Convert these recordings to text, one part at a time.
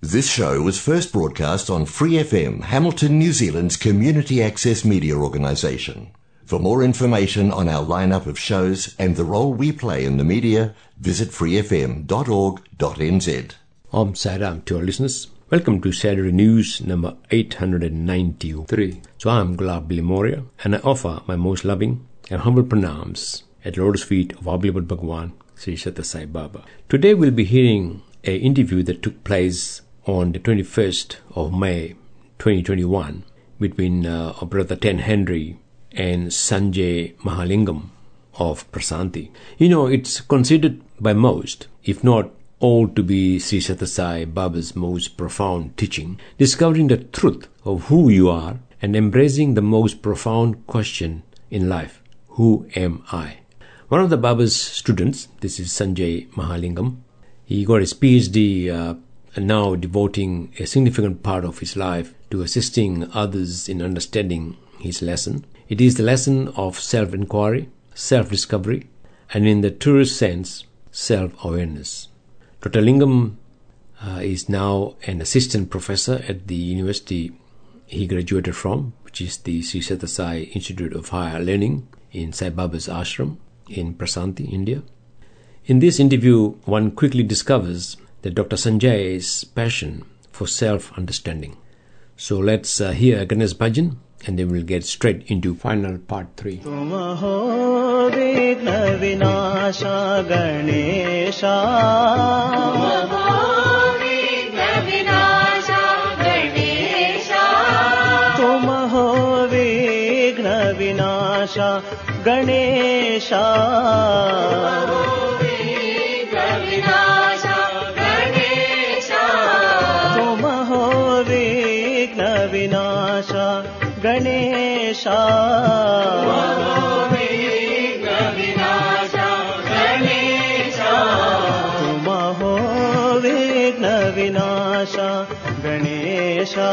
This show was first broadcast on Free FM, Hamilton, New Zealand's community access media organisation. For more information on our lineup of shows and the role we play in the media, visit freefm.org.nz. Om Sai Ram to our listeners. Welcome to Saturday News number 893. So I'm Gulab Moria and I offer my most loving and humble pranams at the lotus feet of our beloved Bhagwan, Sri Sathya Sai Baba. Today we'll be hearing an interview that took place on the 21st of May 2021 between uh, brother Ted Henry and Sanjay Mahalingam of Prasanthi. You know, it's considered by most, if not all, to be Sri Sathya Sai Baba's most profound teaching, discovering the truth of who you are and embracing the most profound question in life Who am I? One of the Baba's students, this is Sanjay Mahalingam, he got his PhD uh, now devoting a significant part of his life to assisting others in understanding his lesson. It is the lesson of self inquiry, self discovery, and in the truest sense, self awareness. Dr. Lingam uh, is now an assistant professor at the university he graduated from, which is the Sri Institute of Higher Learning in Sai Baba's ashram in Prasanthi, India. In this interview, one quickly discovers that Dr. Sanjay's passion for self understanding. So let's uh, hear Ganesh Bhajan and then we'll get straight into final part 3. Ganesha Ganesha तुमहो विघ्न विनाशा गणेशा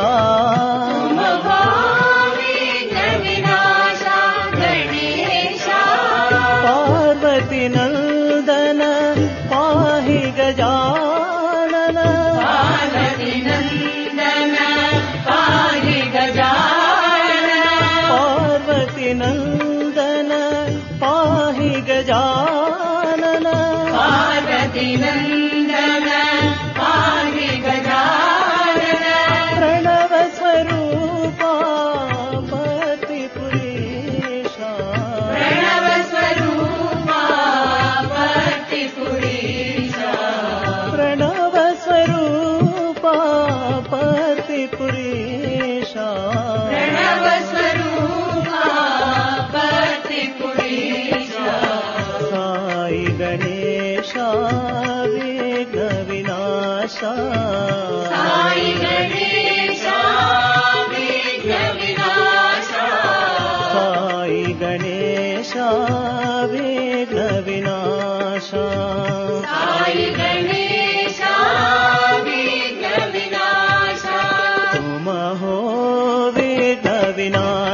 தினம்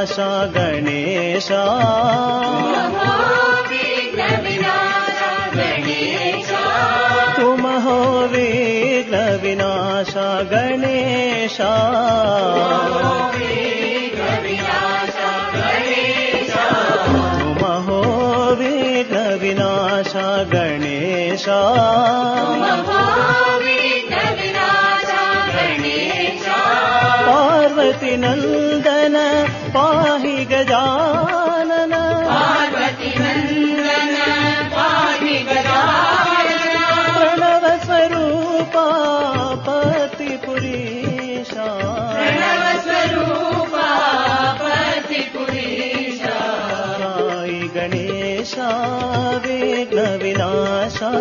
सा गणेश। कुमहो वेद अविनाशा गणेश। कुमहो वेद अविनाशा गणेश। पार्वतीनङ्ग गजानन स्वरूपा पतिपुरीशाी। गणेश वि न विनाशा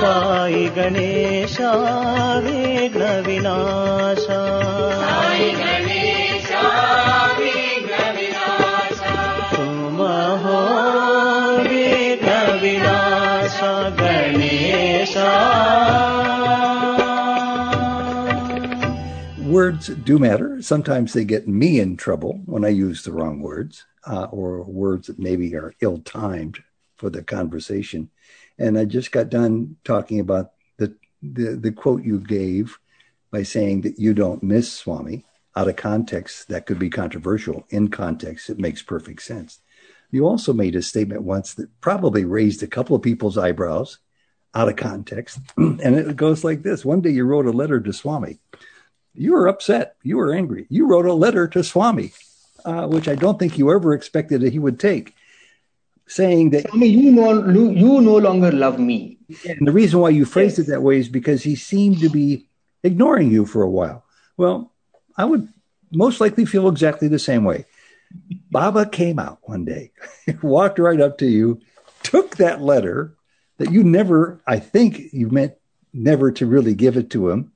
साई गणेशा विघ्न विनाशा तुम हो विघ्न विनाशा Ganesha Words do matter. Sometimes they get me in trouble when I use the wrong words uh, or words that maybe are ill timed for the conversation. And I just got done talking about the, the, the quote you gave by saying that you don't miss Swami. Out of context, that could be controversial. In context, it makes perfect sense. You also made a statement once that probably raised a couple of people's eyebrows out of context. and it goes like this One day you wrote a letter to Swami. You were upset. You were angry. You wrote a letter to Swami, uh, which I don't think you ever expected that he would take, saying that. Swami, you no, you no longer love me. And the reason why you phrased yes. it that way is because he seemed to be ignoring you for a while. Well, I would most likely feel exactly the same way. Baba came out one day, walked right up to you, took that letter that you never, I think you meant never to really give it to him.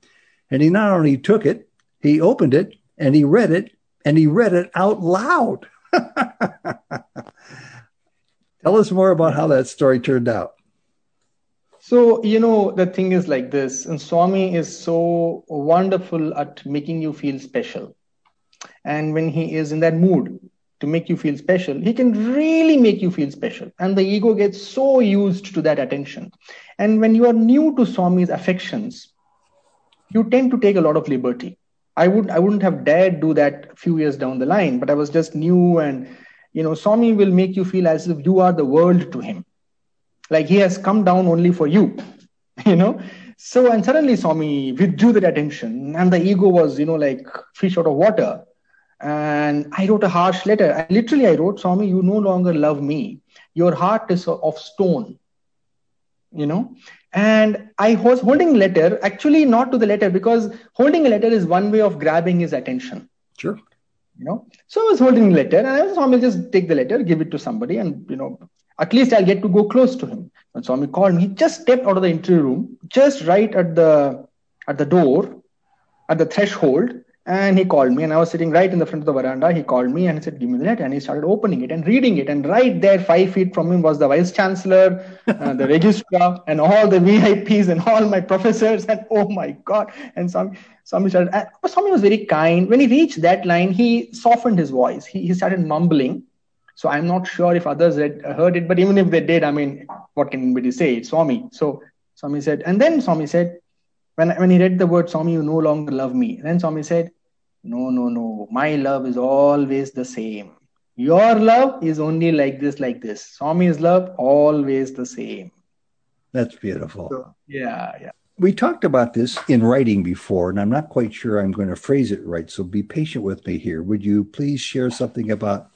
And he not only took it, he opened it and he read it and he read it out loud. Tell us more about how that story turned out. So, you know, the thing is like this, and Swami is so wonderful at making you feel special. And when he is in that mood to make you feel special, he can really make you feel special. And the ego gets so used to that attention. And when you are new to Swami's affections, you tend to take a lot of liberty. I would I wouldn't have dared do that a few years down the line, but I was just new and you know, Swami will make you feel as if you are the world to him. Like he has come down only for you you know. So and suddenly swami withdrew that attention and the ego was you know like fish out of water. And i wrote a harsh letter. And literally i wrote swami you no longer love me. Your heart is of stone you know. And i was holding letter actually not to the letter because holding a letter is one way of grabbing his attention. Sure you know so i was holding the letter and i was swami just take the letter give it to somebody and you know at least I'll get to go close to him. and Swami called me, he just stepped out of the interview room, just right at the at the door, at the threshold, and he called me. And I was sitting right in the front of the veranda. He called me and he said, "Give me the letter." And he started opening it and reading it. And right there, five feet from him, was the vice chancellor, uh, the registrar, and all the VIPs and all my professors. And oh my God! And Swami, Swami started. Uh, Swami was very kind. When he reached that line, he softened his voice. He, he started mumbling so I'm not sure if others had heard it, but even if they did, I mean, what can anybody say? It's Swami. So Swami said, and then Swami said, when, when he read the word Swami, you no longer love me. then Swami said, no, no, no, my love is always the same. Your love is only like this, like this. Swami's love, always the same. That's beautiful. So, yeah, yeah. We talked about this in writing before, and I'm not quite sure I'm going to phrase it right. So be patient with me here. Would you please share something about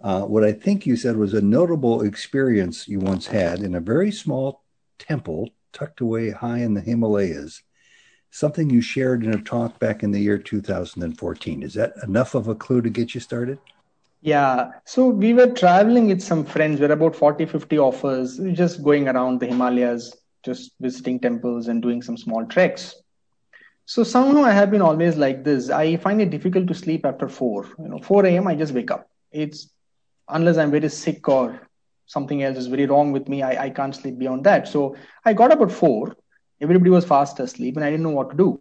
uh, what I think you said was a notable experience you once had in a very small temple tucked away high in the Himalayas, something you shared in a talk back in the year 2014. Is that enough of a clue to get you started? Yeah. So we were traveling with some friends. We're about 40, 50 offers, just going around the Himalayas, just visiting temples and doing some small treks. So somehow I have been always like this. I find it difficult to sleep after 4. You know, 4 a.m. I just wake up. It's unless I'm very sick or something else is very wrong with me, I, I can't sleep beyond that. So I got up at four. Everybody was fast asleep and I didn't know what to do.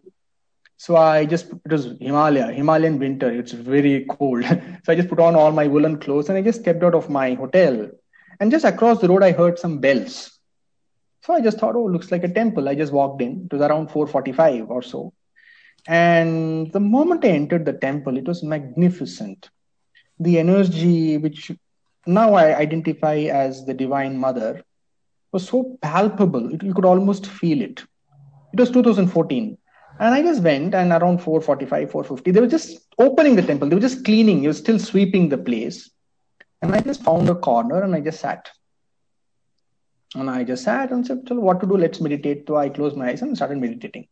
So I just, it was Himalaya, Himalayan winter. It's very cold. so I just put on all my woolen clothes and I just stepped out of my hotel. And just across the road, I heard some bells. So I just thought, oh, looks like a temple. I just walked in. It was around 4:45 or so. And the moment I entered the temple, it was magnificent the energy which now I identify as the Divine Mother was so palpable. It, you could almost feel it. It was 2014. And I just went and around 445, 450, they were just opening the temple. They were just cleaning. They were still sweeping the place. And I just found a corner and I just sat. And I just sat and said, what to do? Let's meditate. So I closed my eyes and started meditating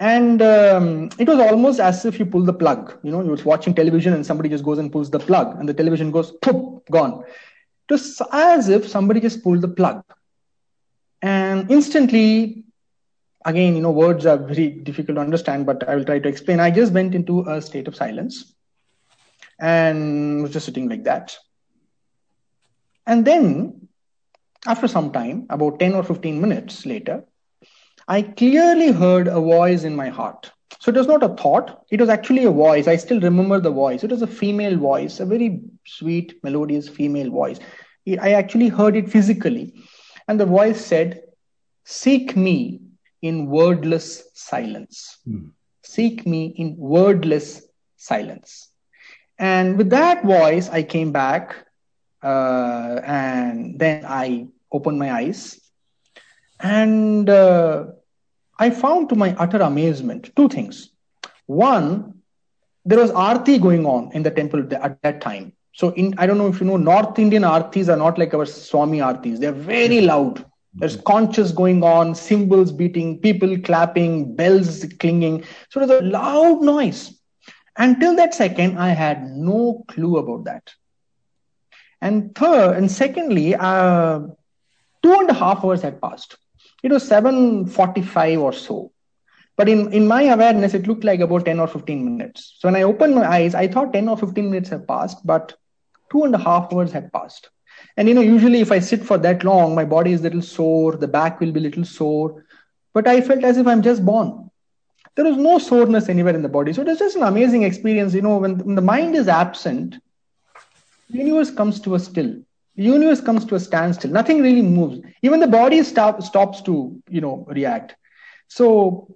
and um, it was almost as if you pull the plug you know you're watching television and somebody just goes and pulls the plug and the television goes poof gone it was as if somebody just pulled the plug and instantly again you know words are very difficult to understand but i will try to explain i just went into a state of silence and was just sitting like that and then after some time about 10 or 15 minutes later I clearly heard a voice in my heart. So it was not a thought, it was actually a voice. I still remember the voice. It was a female voice, a very sweet, melodious female voice. I actually heard it physically. And the voice said, Seek me in wordless silence. Hmm. Seek me in wordless silence. And with that voice, I came back uh, and then I opened my eyes. And uh, I found to my utter amazement two things. One, there was arti going on in the temple at that time. So in I don't know if you know North Indian artis are not like our Swami artis. They're very loud. There's conches going on, cymbals beating, people clapping, bells clinging. So there's a loud noise. Until that second, I had no clue about that. And third, and secondly, uh, two and a half hours had passed. It was 7:45 or so. But in, in my awareness, it looked like about 10 or 15 minutes. So when I opened my eyes, I thought 10 or 15 minutes have passed, but two and a half hours had passed. And you know, usually if I sit for that long, my body is a little sore, the back will be a little sore. But I felt as if I'm just born. There was no soreness anywhere in the body. So it was just an amazing experience. You know, when, when the mind is absent, the universe comes to a still. The universe comes to a standstill. Nothing really moves. Even the body stop, stops to, you know, react. So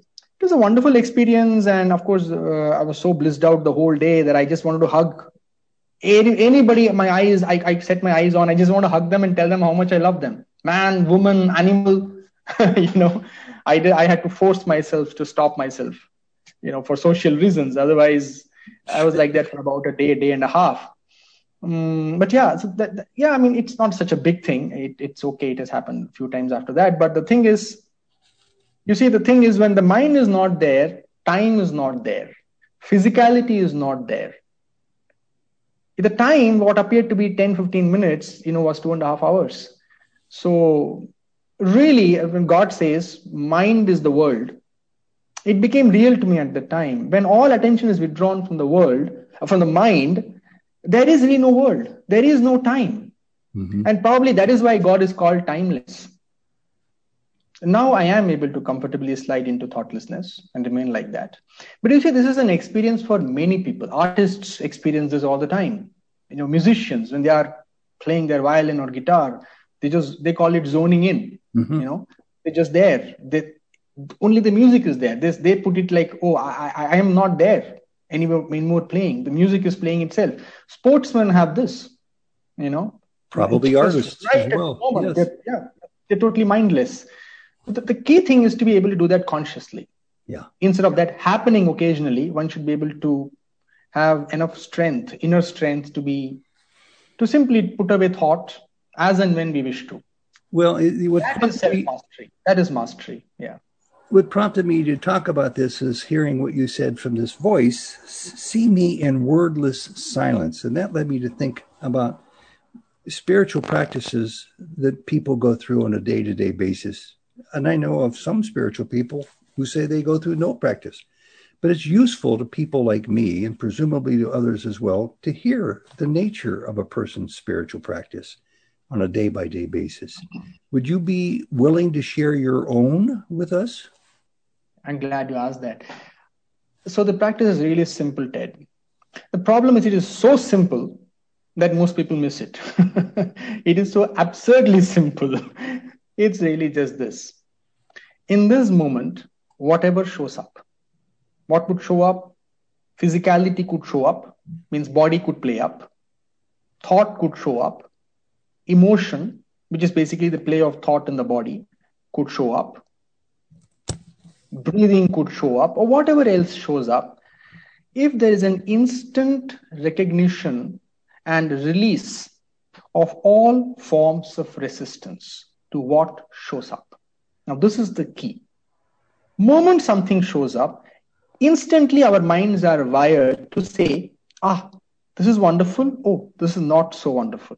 it was a wonderful experience. And of course, uh, I was so blissed out the whole day that I just wanted to hug anybody my eyes I, I set my eyes on i just want to hug them and tell them how much i love them. Man woman animal you know. I did i had to force myself to stop myself you know for social reasons. Otherwise i was like that for about a day day and a half. Um, but yeah so that, that, yeah i mean it's not such a big thing. It, it's okay. It has happened a few times after that. But the thing is you see the thing is when the mind is not there time is not there. Physicality is not there at the time, what appeared to be 10, 15 minutes, you know, was two and a half hours. So really, when God says, mind is the world, it became real to me at the time. When all attention is withdrawn from the world, uh, from the mind, there is really no world. There is no time. Mm-hmm. And probably that is why God is called timeless. Now I am able to comfortably slide into thoughtlessness and remain like that. But you see, this is an experience for many people. Artists experience this all the time. You know, musicians, when they are playing their violin or guitar, they just they call it zoning in. Mm-hmm. You know, they're just there. They only the music is there. This they put it like, oh, I, I, I am not there anymore, anymore playing. The music is playing itself. Sportsmen have this, you know. Probably artists right as well. Yes. They're, yeah, they're totally mindless the, the key thing is to be able to do that consciously. Yeah. Instead of that happening occasionally, one should be able to have enough strength, inner strength to be to simply put away thought as and when we wish to. Well, it, what that is mastery. That is mastery. Yeah. What prompted me to talk about this is hearing what you said from this voice see me in wordless silence. And that led me to think about spiritual practices that people go through on a day to day basis and I know of some spiritual people who say they go through no practice. But it's useful to people like me, and presumably to others as well, to hear the nature of a person's spiritual practice on a day by day basis. Would you be willing to share your own with us? I'm glad you asked that. So, the practice is really simple, Ted. The problem is, it is so simple that most people miss it. it is so absurdly simple it's really just this. In this moment, whatever shows up, what would show up? Physicality could show up, means body could play up, thought could show up, emotion, which is basically the play of thought in the body, could show up, breathing could show up, or whatever else shows up. If there is an instant recognition and release of all forms of resistance, to what shows up. Now, this is the key. Moment something shows up, instantly our minds are wired to say, ah, this is wonderful. Oh, this is not so wonderful.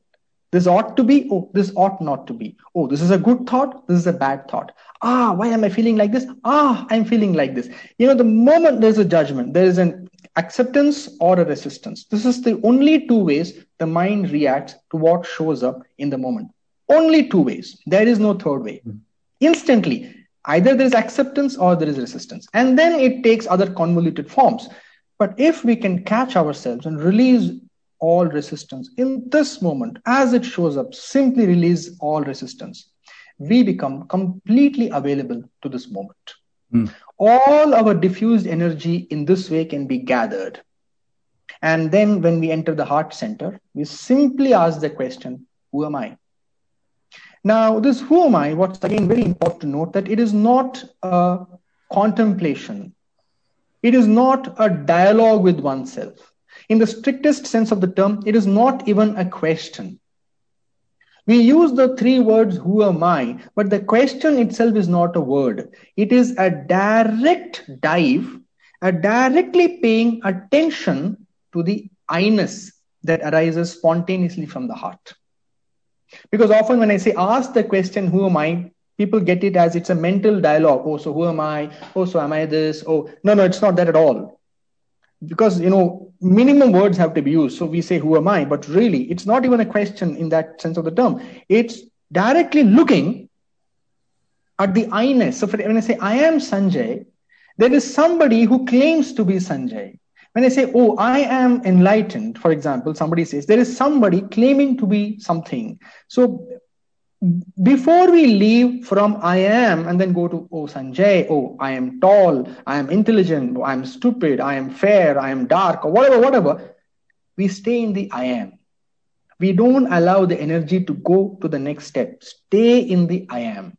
This ought to be. Oh, this ought not to be. Oh, this is a good thought. This is a bad thought. Ah, why am I feeling like this? Ah, I'm feeling like this. You know, the moment there's a judgment, there is an acceptance or a resistance. This is the only two ways the mind reacts to what shows up in the moment. Only two ways. There is no third way. Mm-hmm. Instantly, either there is acceptance or there is resistance. And then it takes other convoluted forms. But if we can catch ourselves and release all resistance in this moment, as it shows up, simply release all resistance. we become completely available to this moment. Mm. All our diffused energy in this way can be gathered. And then when we enter the heart center, we simply ask the question, Who am I? Now, this who am I, what's again very important to note that it is not a contemplation, it is not a dialogue with oneself. In the strictest sense of the term, it is not even a question. We use the three words, who am I? But the question itself is not a word. It is a direct dive, a directly paying attention to the I-ness that arises spontaneously from the heart. Because often when I say ask the question, who am I? People get it as it's a mental dialogue. Oh, so who am I? Oh, so am I this? Oh, no, no, it's not that at all because you know minimum words have to be used so we say who am i but really it's not even a question in that sense of the term it's directly looking at the i-ness so for, when i say i am sanjay there is somebody who claims to be sanjay when i say oh i am enlightened for example somebody says there is somebody claiming to be something so before we leave from I am and then go to, oh, Sanjay, oh, I am tall, I am intelligent, oh, I am stupid, I am fair, I am dark, or whatever, whatever, we stay in the I am. We don't allow the energy to go to the next step. Stay in the I am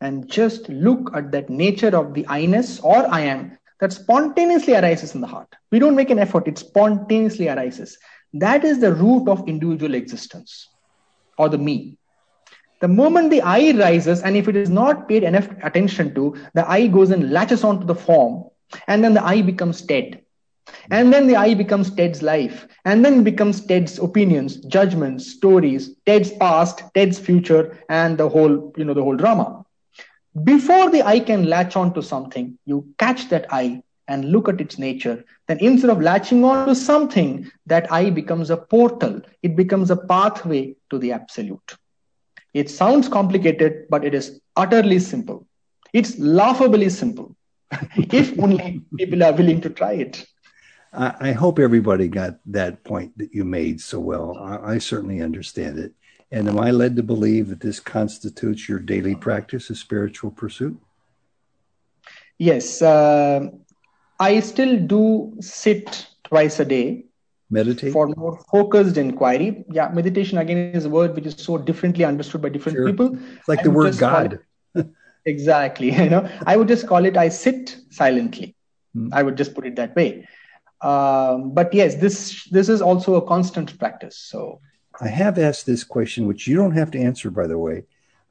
and just look at that nature of the I-ness or I am that spontaneously arises in the heart. We don't make an effort, it spontaneously arises. That is the root of individual existence or the me. The moment the I rises, and if it is not paid enough attention to, the I goes and latches onto the form, and then the I becomes Ted. And then the I becomes Ted's life, and then becomes Ted's opinions, judgments, stories, Ted's past, Ted's future, and the whole, you know, the whole drama. Before the eye can latch on to something, you catch that eye and look at its nature. Then instead of latching on to something, that eye becomes a portal. It becomes a pathway to the absolute. It sounds complicated, but it is utterly simple. It's laughably simple, if only people are willing to try it. I hope everybody got that point that you made so well. I, certainly understand it. And am I led to believe that this constitutes your daily practice of spiritual pursuit? Yes. Uh, I still do sit twice a day meditate for more focused inquiry yeah meditation again is a word which is so differently understood by different sure. people it's like I the word god exactly you know i would just call it i sit silently hmm. i would just put it that way um, but yes this this is also a constant practice so i have asked this question which you don't have to answer by the way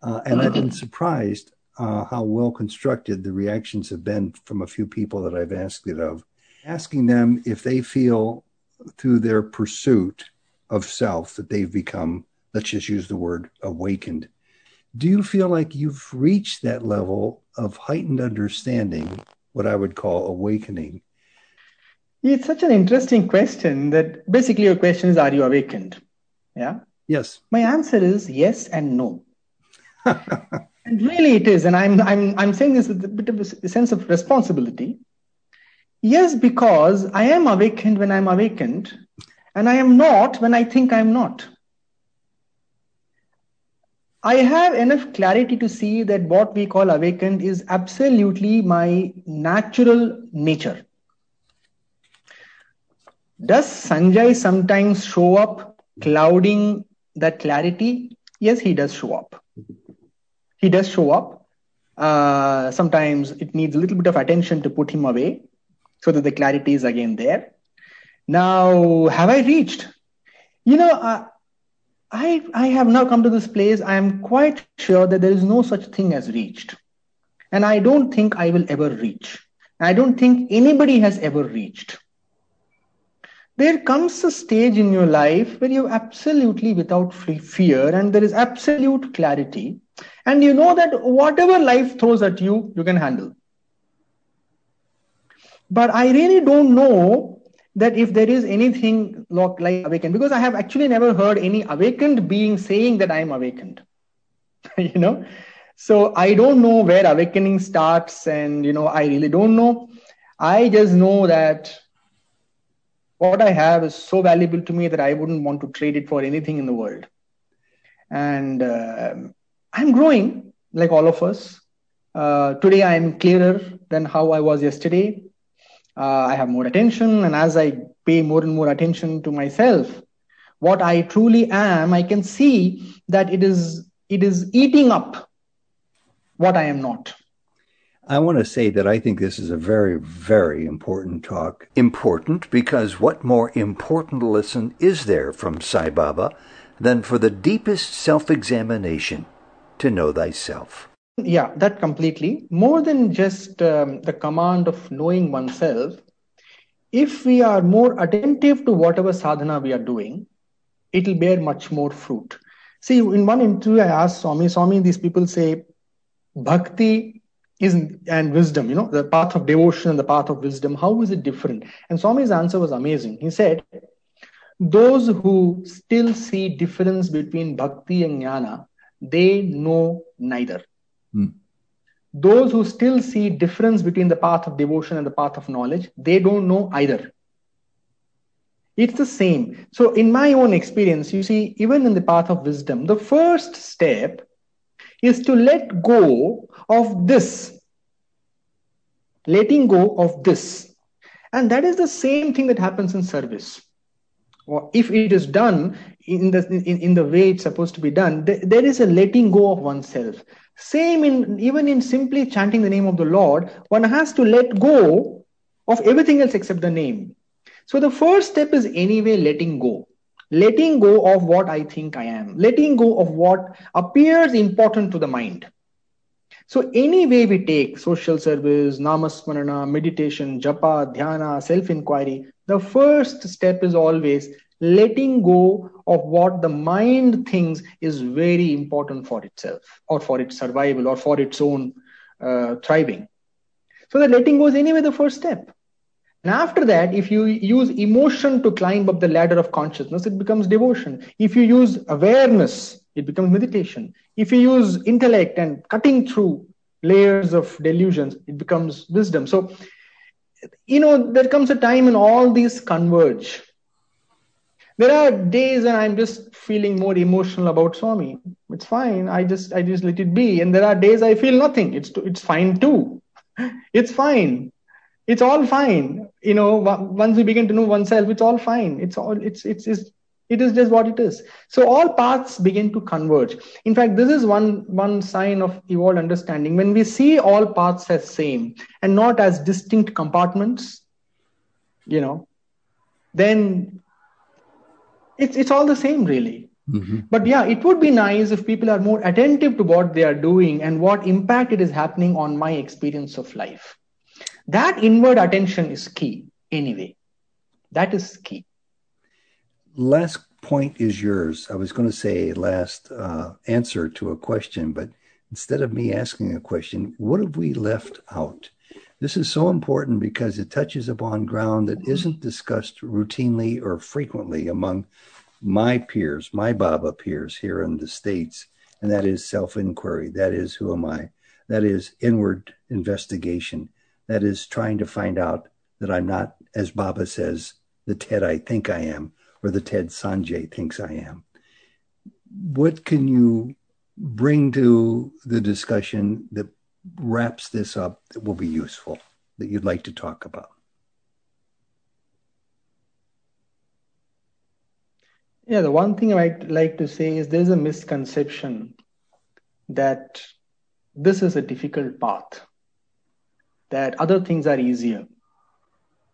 uh, and i've been surprised uh, how well constructed the reactions have been from a few people that i've asked it of asking them if they feel through their pursuit of self that they've become, let's just use the word awakened. Do you feel like you've reached that level of heightened understanding, what I would call awakening? It's such an interesting question that basically your question is Are you awakened? Yeah. Yes. My answer is yes and no. and really it is. And I'm, I'm, I'm saying this with a bit of a sense of responsibility Yes, because I am awakened when I'm awakened, and I am not when I think I'm not. I have enough clarity to see that what we call awakened is absolutely my natural nature. Does Sanjay sometimes show up clouding that clarity? Yes, he does show up. He does show up. Uh, sometimes it needs a little bit of attention to put him away so that the clarity is again there. Now, have I reached? You know, uh, I, I have now come to this place. I am quite sure that there is no such thing as reached. And I don't think I will ever reach. I don't think anybody has ever reached. There comes a stage in your life where you're absolutely without fear and there is absolute clarity. And you know that whatever life throws at you, you can handle. But I really don't know that if there is anything like awakened, because I have actually never heard any awakened being saying that I am awakened. you know, so I don't know where awakening starts, and you know, I really don't know. I just know that what I have is so valuable to me that I wouldn't want to trade it for anything in the world. And uh, I'm growing. like all of us. Uh, today I am clearer than how I was yesterday. Uh, I have more attention, and as I pay more and more attention to myself, what I truly am, I can see that it is it is eating up what I am not. I want to say that I think this is a very, very important talk. Important because what more important lesson is there from Sai Baba than for the deepest self examination to know thyself? Yeah, that completely. More than just um, the command of knowing oneself, if we are more attentive to whatever sadhana we are doing, it will bear much more fruit. See, in one interview, I asked Swami, Swami, these people say bhakti is and wisdom, you know, the path of devotion and the path of wisdom, how is it different? And Swami's answer was amazing. He said, those who still see difference between bhakti and jnana, they know neither. Hmm. Those who still see difference between the path of devotion and the path of knowledge, they don't know either. It's the same. So, in my own experience, you see, even in the path of wisdom, the first step is to let go of this. Letting go of this. And that is the same thing that happens in service. Or if it is done in the in, in the way it's supposed to be done, th- there is a letting go of oneself. Same in even in simply chanting the name of the Lord, one has to let go of everything else except the name. So the first step is anyway letting go letting go of what I think I am, letting go of what appears important to the mind. So, any way we take social service, namasmarana, meditation, japa, dhyana, self inquiry, the first step is always letting go of what the mind thinks is very important for itself or for its survival or for its own uh, thriving. So, the letting go is anyway the first step. And after that, if you use emotion to climb up the ladder of consciousness, it becomes devotion. If you use awareness, it becomes meditation. If you use intellect and cutting through layers of delusions, it becomes wisdom. So, you know, there comes a time when all these converge. There are days when I'm just feeling more emotional about Swami. It's fine. I just I just let it be. And there are days I feel nothing. It's it's fine too. It's fine it's all fine. You know once we begin to know oneself it's all fine. It's all it's it's, it's it is just what it is. So all paths begin to converge. In fact this is one one sign of evolved understanding. When we see all paths as same and not as distinct compartments you know then it's it's all the same really. Mm-hmm. but yeah it would be nice if people are more attentive to what they are doing and what impact it is happening on my experience of life that inward attention is key anyway. That is key. Last point is yours. I was going to say last uh, answer to a question, but instead of me asking a question, what have we left out? This is so important because it touches upon ground that isn't discussed routinely or frequently among my peers, my Baba peers here in the States, and that is self inquiry. That is, who am I? That is inward investigation that is trying to find out that I'm not, as Baba says, the Ted I think I am or the Ted Sanjay thinks I am. What can you bring to the discussion that wraps this up that will be useful that you'd like to talk about? Yeah, the one thing I'd like to say is there's a misconception that this is a difficult path that other things are easier.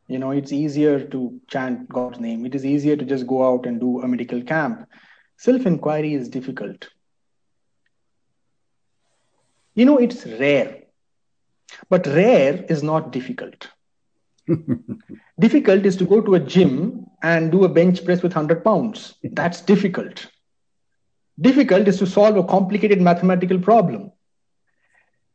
You know, it's easier to chant God's name. It is easier to just go out and do a medical camp. Self inquiry is difficult. You know, it's rare, but rare is not difficult. difficult is to go to a gym and do a bench press with 100 pounds. That's difficult. Difficult is to solve a complicated mathematical problem.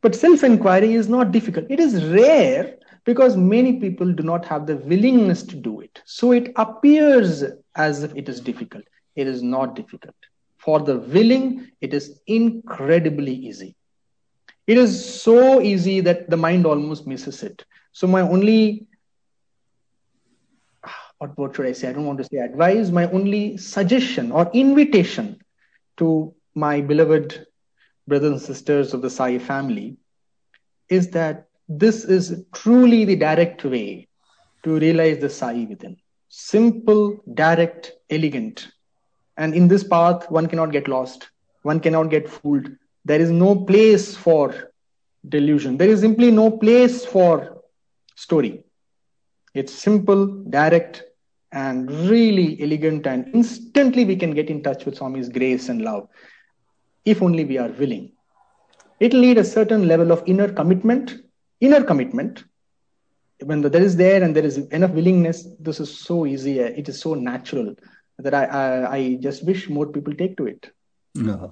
But self inquiry is not difficult. It is rare because many people do not have the willingness to do it. So it appears as if it is difficult. It is not difficult. For the willing, it is incredibly easy. It is so easy that the mind almost misses it. So, my only what, what should I say? I don't want to say advice. My only suggestion or invitation to my beloved brothers and sisters of the Sai family, is that this is truly the direct way to realize the Sai within. Simple, direct, elegant. And in this path, one cannot get lost. One cannot get fooled. There is no place for delusion. There is simply no place for story. It's simple, direct, and really elegant, and instantly we can get in touch with Swami's grace and love if only we are willing. It'll need a certain level of inner commitment. Inner commitment, when there is there and there is enough willingness, this is so easy. Uh, it is so natural that I, I, I just wish more people take to it. No,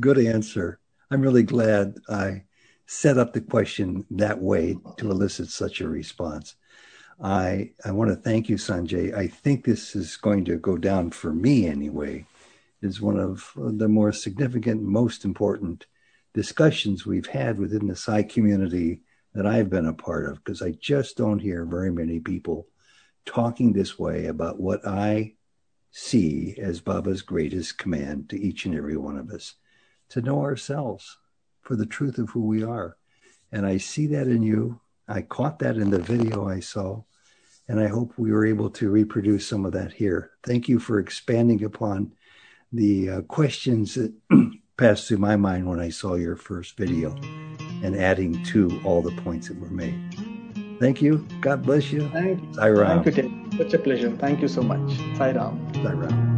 good answer. I'm really glad I set up the question that way to elicit such a response. I I want to thank you, Sanjay. I think this is going to go down for me anyway. Is one of the more significant, most important discussions we've had within the Sai community that I've been a part of, because I just don't hear very many people talking this way about what I see as Baba's greatest command to each and every one of us to know ourselves for the truth of who we are. And I see that in you. I caught that in the video I saw. And I hope we were able to reproduce some of that here. Thank you for expanding upon the uh, questions that passed through my mind when I saw your first video and adding to all the points that were made. Thank you. God bless you. Thank you. Sai Ram. Thank you, Tim. Such a pleasure. Thank you so much. Sai Ram. Sai Ram.